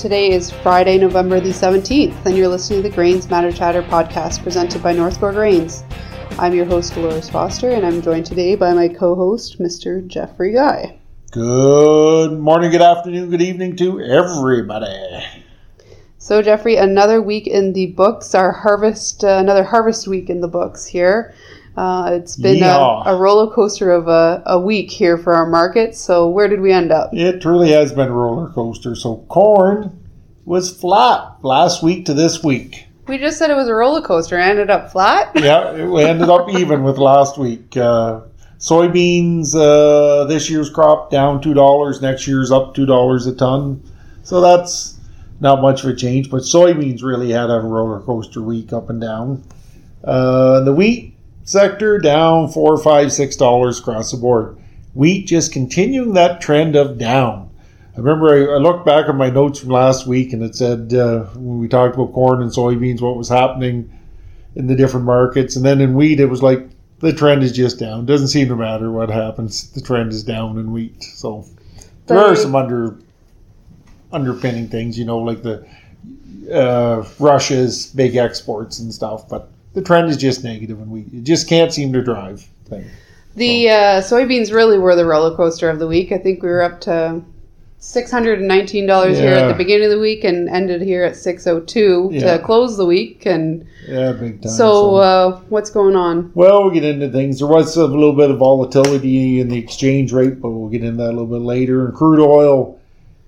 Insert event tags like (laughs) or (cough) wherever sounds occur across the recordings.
Today is Friday, November the 17th, and you're listening to the Grains Matter Chatter podcast presented by Northcore Grains. I'm your host, Dolores Foster, and I'm joined today by my co host, Mr. Jeffrey Guy. Good morning, good afternoon, good evening to everybody. So, Jeffrey, another week in the books, our harvest, uh, another harvest week in the books here. Uh, it's been a, a roller coaster of a, a week here for our market. So, where did we end up? It truly has been a roller coaster. So, corn was flat last week to this week. We just said it was a roller coaster and ended up flat. (laughs) Yeah, it ended up even with last week. Uh, soybeans, uh, this year's crop down $2, next year's up $2 a ton. So, that's not much of a change, but soybeans really had a roller coaster week up and down. Uh, the wheat sector down four, five, six dollars across the board. Wheat just continuing that trend of down. I remember I, I looked back at my notes from last week and it said uh, when we talked about corn and soybeans, what was happening in the different markets, and then in wheat it was like the trend is just down. Doesn't seem to matter what happens. The trend is down in wheat. So there are some under underpinning things, you know, like the uh, Russia's big exports and stuff, but the trend is just negative and we it just can't seem to drive thing. The uh, soybeans really were the roller coaster of the week. I think we were up to six hundred and nineteen dollars here at the beginning of the week and ended here at six oh two Yeah. to close the week. And Yeah, big time. so, uh, what's going on? well, we'll get into things. There was a little bit of volatility in the exchange rate, but we'll get into that a little bit later. And crude oil,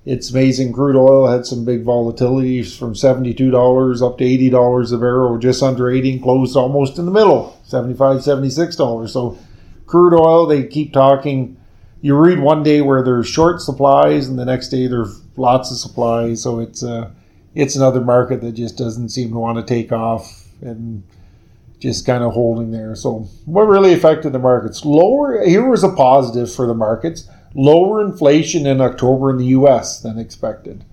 it's amazing. Crude oil had some big volatilities from $72 up to $80 a barrel, just under 80 and closed almost in the middle, $75, $76. So crude oil, they keep talking. You read one day where there's short supplies, and the next day there's lots of supplies. So it's uh, it's another market that just doesn't seem to want to take off and just kind of holding there. So what really affected the markets? Lower. Here was a positive for the markets: lower inflation in October in the U.S. than expected.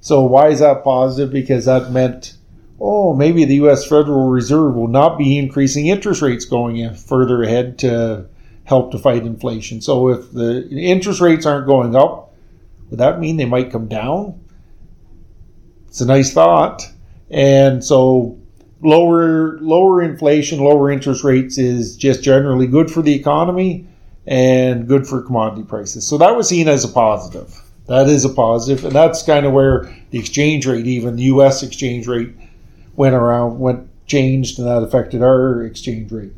So why is that positive? Because that meant. Oh, maybe the U.S. Federal Reserve will not be increasing interest rates going in further ahead to help to fight inflation. So if the interest rates aren't going up, would that mean they might come down? It's a nice thought. And so lower lower inflation, lower interest rates is just generally good for the economy and good for commodity prices. So that was seen as a positive. That is a positive, and that's kind of where the exchange rate, even the U.S. exchange rate, went around, went changed, and that affected our exchange rate.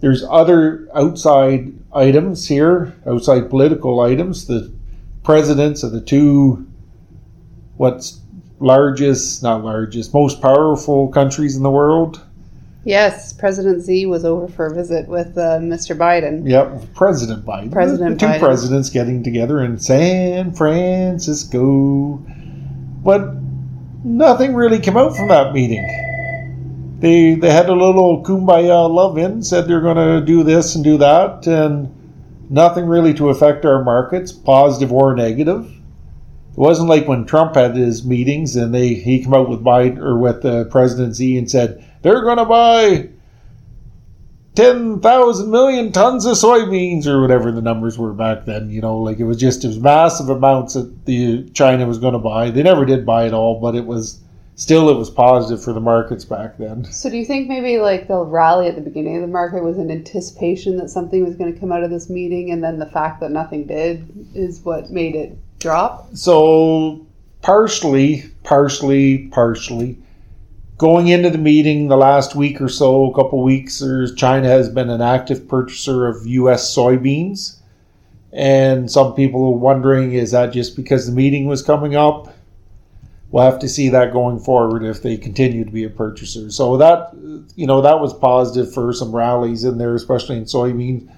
There's other outside items here, outside political items. The presidents of the two, what's largest, not largest, most powerful countries in the world. Yes, President Z was over for a visit with uh, Mr. Biden. Yep, President Biden. President the two Biden. presidents getting together in San Francisco. But nothing really came out from that meeting. They they had a little kumbaya love in, said they're going to do this and do that, and nothing really to affect our markets, positive or negative. It wasn't like when Trump had his meetings and they he came out with Biden or with President Z and said they're going to buy 10,000 million tons of soybeans or whatever the numbers were back then. You know, like it was just was massive amounts that the China was going to buy. They never did buy it all, but it was still it was positive for the markets back then. So, do you think maybe like the rally at the beginning of the market was in anticipation that something was going to come out of this meeting, and then the fact that nothing did is what made it drop? So partially, partially, partially. Going into the meeting the last week or so, a couple weeks, China has been an active purchaser of U.S. soybeans, and some people are wondering is that just because the meeting was coming up? We'll have to see that going forward if they continue to be a purchaser. So that you know that was positive for some rallies in there, especially in soybean.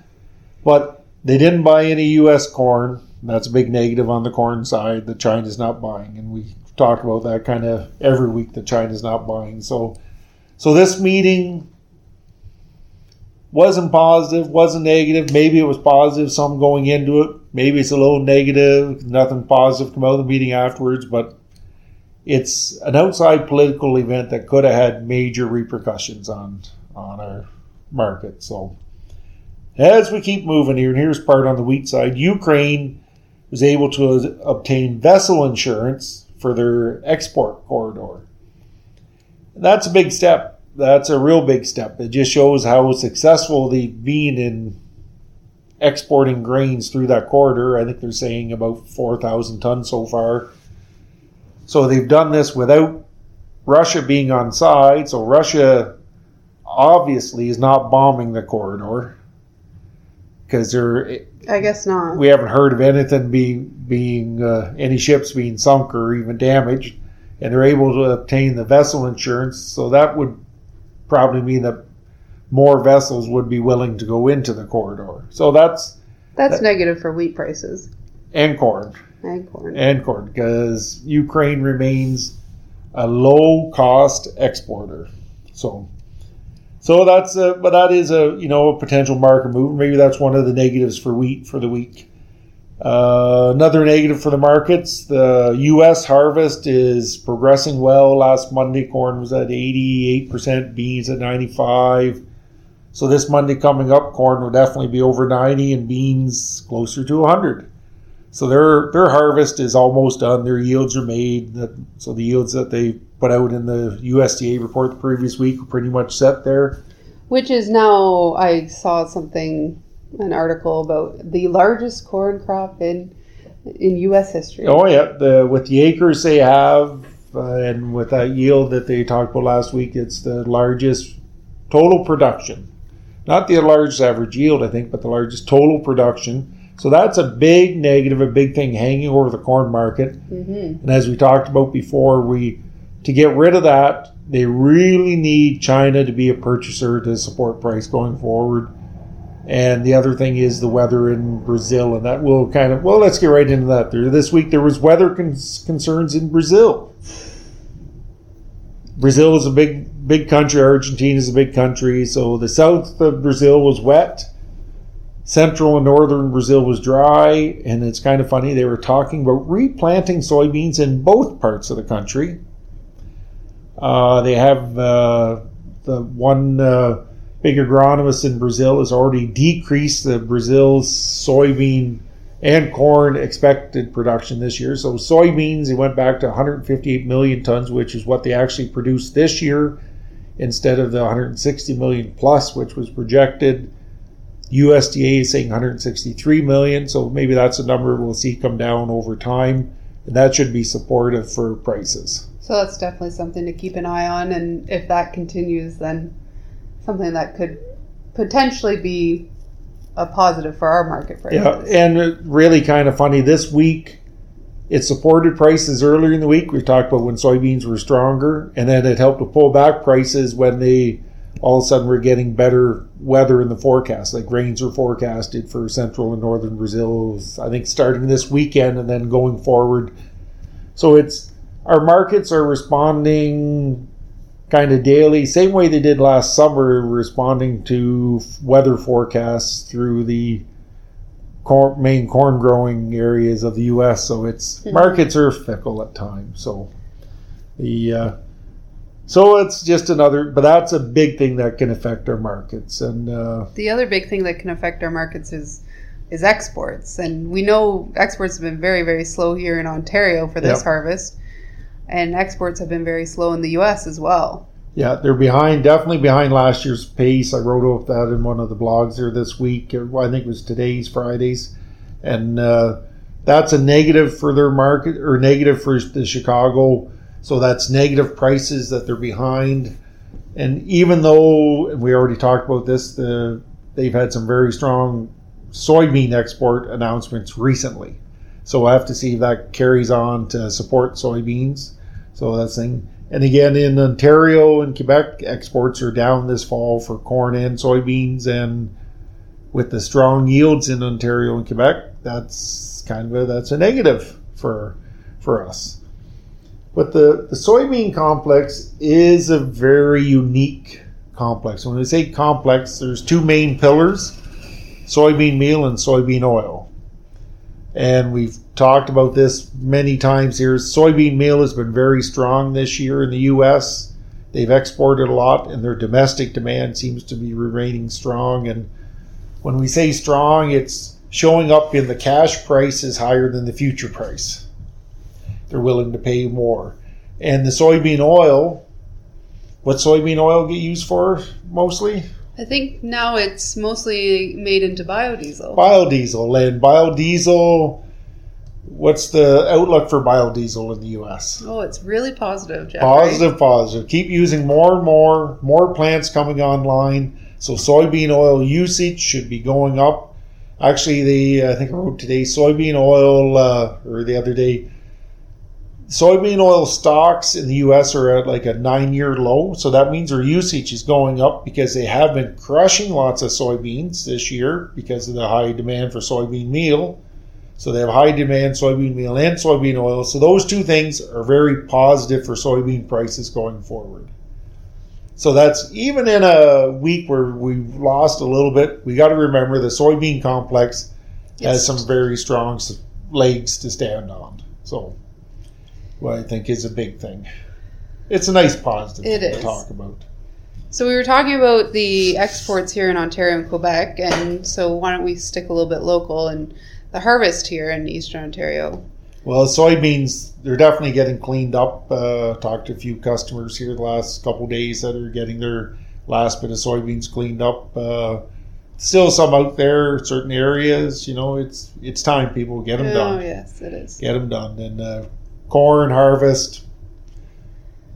But they didn't buy any U.S. corn. That's a big negative on the corn side that China's not buying, and we talk about that kind of every week that China's not buying. So, so this meeting wasn't positive, wasn't negative. Maybe it was positive. Some going into it. Maybe it's a little negative. Nothing positive come out of the meeting afterwards, but it's an outside political event that could have had major repercussions on on our market. So as we keep moving here, and here's part on the wheat side, Ukraine was able to obtain vessel insurance for their export corridor. That's a big step. That's a real big step. It just shows how successful they've been in exporting grains through that corridor. I think they're saying about 4,000 tons so far. So they've done this without Russia being on side. So Russia obviously is not bombing the corridor because they're. I guess not. We haven't heard of anything being being uh, any ships being sunk or even damaged, and they're able to obtain the vessel insurance. So that would probably mean that more vessels would be willing to go into the corridor. So that's that's that, negative for wheat prices and corn and corn and corn because Ukraine remains a low cost exporter. So so that's a, but that is a you know a potential market move. Maybe that's one of the negatives for wheat for the week. Uh, another negative for the markets: the U.S. harvest is progressing well. Last Monday, corn was at 88 percent, beans at 95. So this Monday coming up, corn will definitely be over 90, and beans closer to 100. So their their harvest is almost done. Their yields are made. So the yields that they put out in the USDA report the previous week were pretty much set there. Which is now, I saw something, an article about the largest corn crop in in U.S. history. Oh yeah, the with the acres they have, uh, and with that yield that they talked about last week, it's the largest total production, not the largest average yield, I think, but the largest total production. So that's a big negative, a big thing hanging over the corn market. Mm-hmm. And as we talked about before, we to get rid of that, they really need China to be a purchaser to support price going forward. And the other thing is the weather in Brazil, and that will kind of well. Let's get right into that. There this week there was weather concerns in Brazil. Brazil is a big big country. Argentina is a big country. So the south of Brazil was wet. Central and northern Brazil was dry, and it's kind of funny. They were talking about replanting soybeans in both parts of the country uh, they have uh, the one uh, big agronomist in Brazil has already decreased the Brazil's soybean and corn expected production this year. So soybeans, they went back to 158 million tons, which is what they actually produced this year, instead of the 160 million plus, which was projected. USDA is saying 163 million, so maybe that's a number we'll see come down over time, and that should be supportive for prices. So that's definitely something to keep an eye on, and if that continues, then something that could potentially be a positive for our market prices. Yeah, and really kind of funny this week. It supported prices earlier in the week. We talked about when soybeans were stronger, and then it helped to pull back prices when they all of a sudden we're getting better weather in the forecast. Like rains are forecasted for central and northern Brazil, I think starting this weekend and then going forward. So it's our markets are responding kind of daily, same way they did last summer, responding to weather forecasts through the corn, main corn growing areas of the U.S. So it's mm-hmm. markets are fickle at times. So the uh, so it's just another, but that's a big thing that can affect our markets. And uh, the other big thing that can affect our markets is is exports, and we know exports have been very very slow here in Ontario for this yep. harvest and exports have been very slow in the U.S. as well. Yeah, they're behind, definitely behind last year's pace. I wrote about that in one of the blogs here this week. I think it was today's Fridays, and uh, that's a negative for their market or negative for the Chicago. So that's negative prices that they're behind. And even though we already talked about this, the, they've had some very strong soybean export announcements recently. So we'll have to see if that carries on to support soybeans. So that's thing. And again, in Ontario and Quebec, exports are down this fall for corn and soybeans. And with the strong yields in Ontario and Quebec, that's kind of a, that's a negative for for us. But the, the soybean complex is a very unique complex. When we say complex, there's two main pillars soybean meal and soybean oil. And we've talked about this many times here. Soybean meal has been very strong this year in the U.S. They've exported a lot, and their domestic demand seems to be remaining strong. And when we say strong, it's showing up in the cash price is higher than the future price. They're willing to pay more. And the soybean oil, what soybean oil get used for mostly? I think now it's mostly made into biodiesel. Biodiesel. And biodiesel, what's the outlook for biodiesel in the U.S.? Oh, it's really positive, Jeff. Positive, positive. Keep using more and more, more plants coming online. So soybean oil usage should be going up. Actually, the I think I wrote today soybean oil uh, or the other day. Soybean oil stocks in the U.S. are at like a nine-year low, so that means their usage is going up because they have been crushing lots of soybeans this year because of the high demand for soybean meal. So they have high demand soybean meal and soybean oil. So those two things are very positive for soybean prices going forward. So that's even in a week where we've lost a little bit, we got to remember the soybean complex has some very strong legs to stand on. So, what I think is a big thing. It's a nice positive It thing to talk about. So we were talking about the exports here in Ontario and Quebec, and so why don't we stick a little bit local and the harvest here in Eastern Ontario? Well, soybeans, they're definitely getting cleaned up. Uh, talked to a few customers here the last couple days that are getting their last bit of soybeans cleaned up. Uh, still some out there, certain areas. You know, it's it's time people get them done. oh done. yes, it is. Get them done. And uh, corn harvest.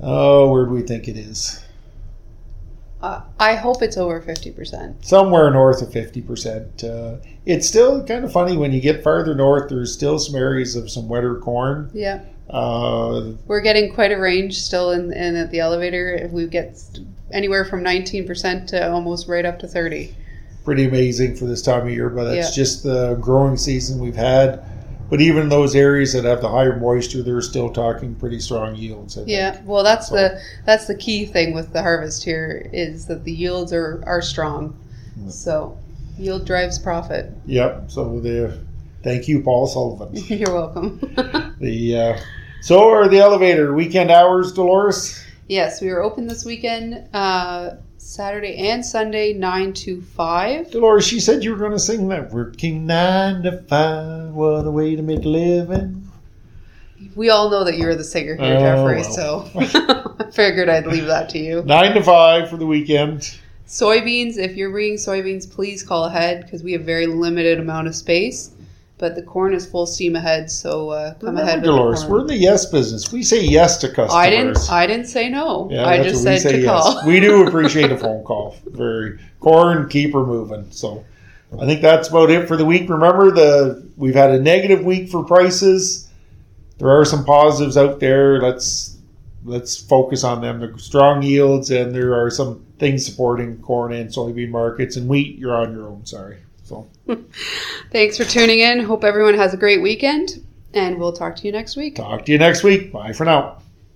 Oh, where do we think it is? Uh, I hope it's over fifty percent. Somewhere north of fifty percent. Uh, it's still kind of funny when you get farther north. There's still some areas of some wetter corn. Yeah, Uh, we're getting quite a range still in, in at the elevator. If we get anywhere from nineteen percent to almost right up to thirty. pretty amazing for this time of year, but it's Yeah. just the growing season we've had. But even those areas that have the higher moisture, they're still talking pretty strong yields. I think. Yeah, well, that's So- the that's the key thing with the harvest here is that the yields are are strong. Mm. So yield drives profit. Yep. So the thank you, Paul Sullivan. (laughs) You're welcome. (laughs) the uh, so are the elevator weekend hours, Dolores? yes, we are open this weekend, uh, Saturday and Sunday, nine to five. Dolores, she said you were going to sing that working nine to five. What a way to make a living. We all know that you're the singer here, Oh, Jeffrey. well. So (laughs) I figured I'd leave that to you. Nine to five for the weekend. Soybeans, if you're bringing soybeans, please call ahead because we have very limited amount of space. But the corn is full steam ahead, so uh, come Remember, ahead. Dolores, we're in the yes business. We say yes to customers. I didn't. I didn't say no. Yeah, I just said to yes. call. we do (laughs) appreciate a phone call. Very corn, keep her moving. So I think that's about it for the week. Remember the we've had a negative week for prices. There are some positives out there. Let's let's focus on them. The strong yields and there are some things supporting corn and soybean markets and wheat. You're on your own. Sorry. So Thanks for tuning in. Hope everyone has a great weekend, and we'll talk to you next week. talk to you next week. Bye for now.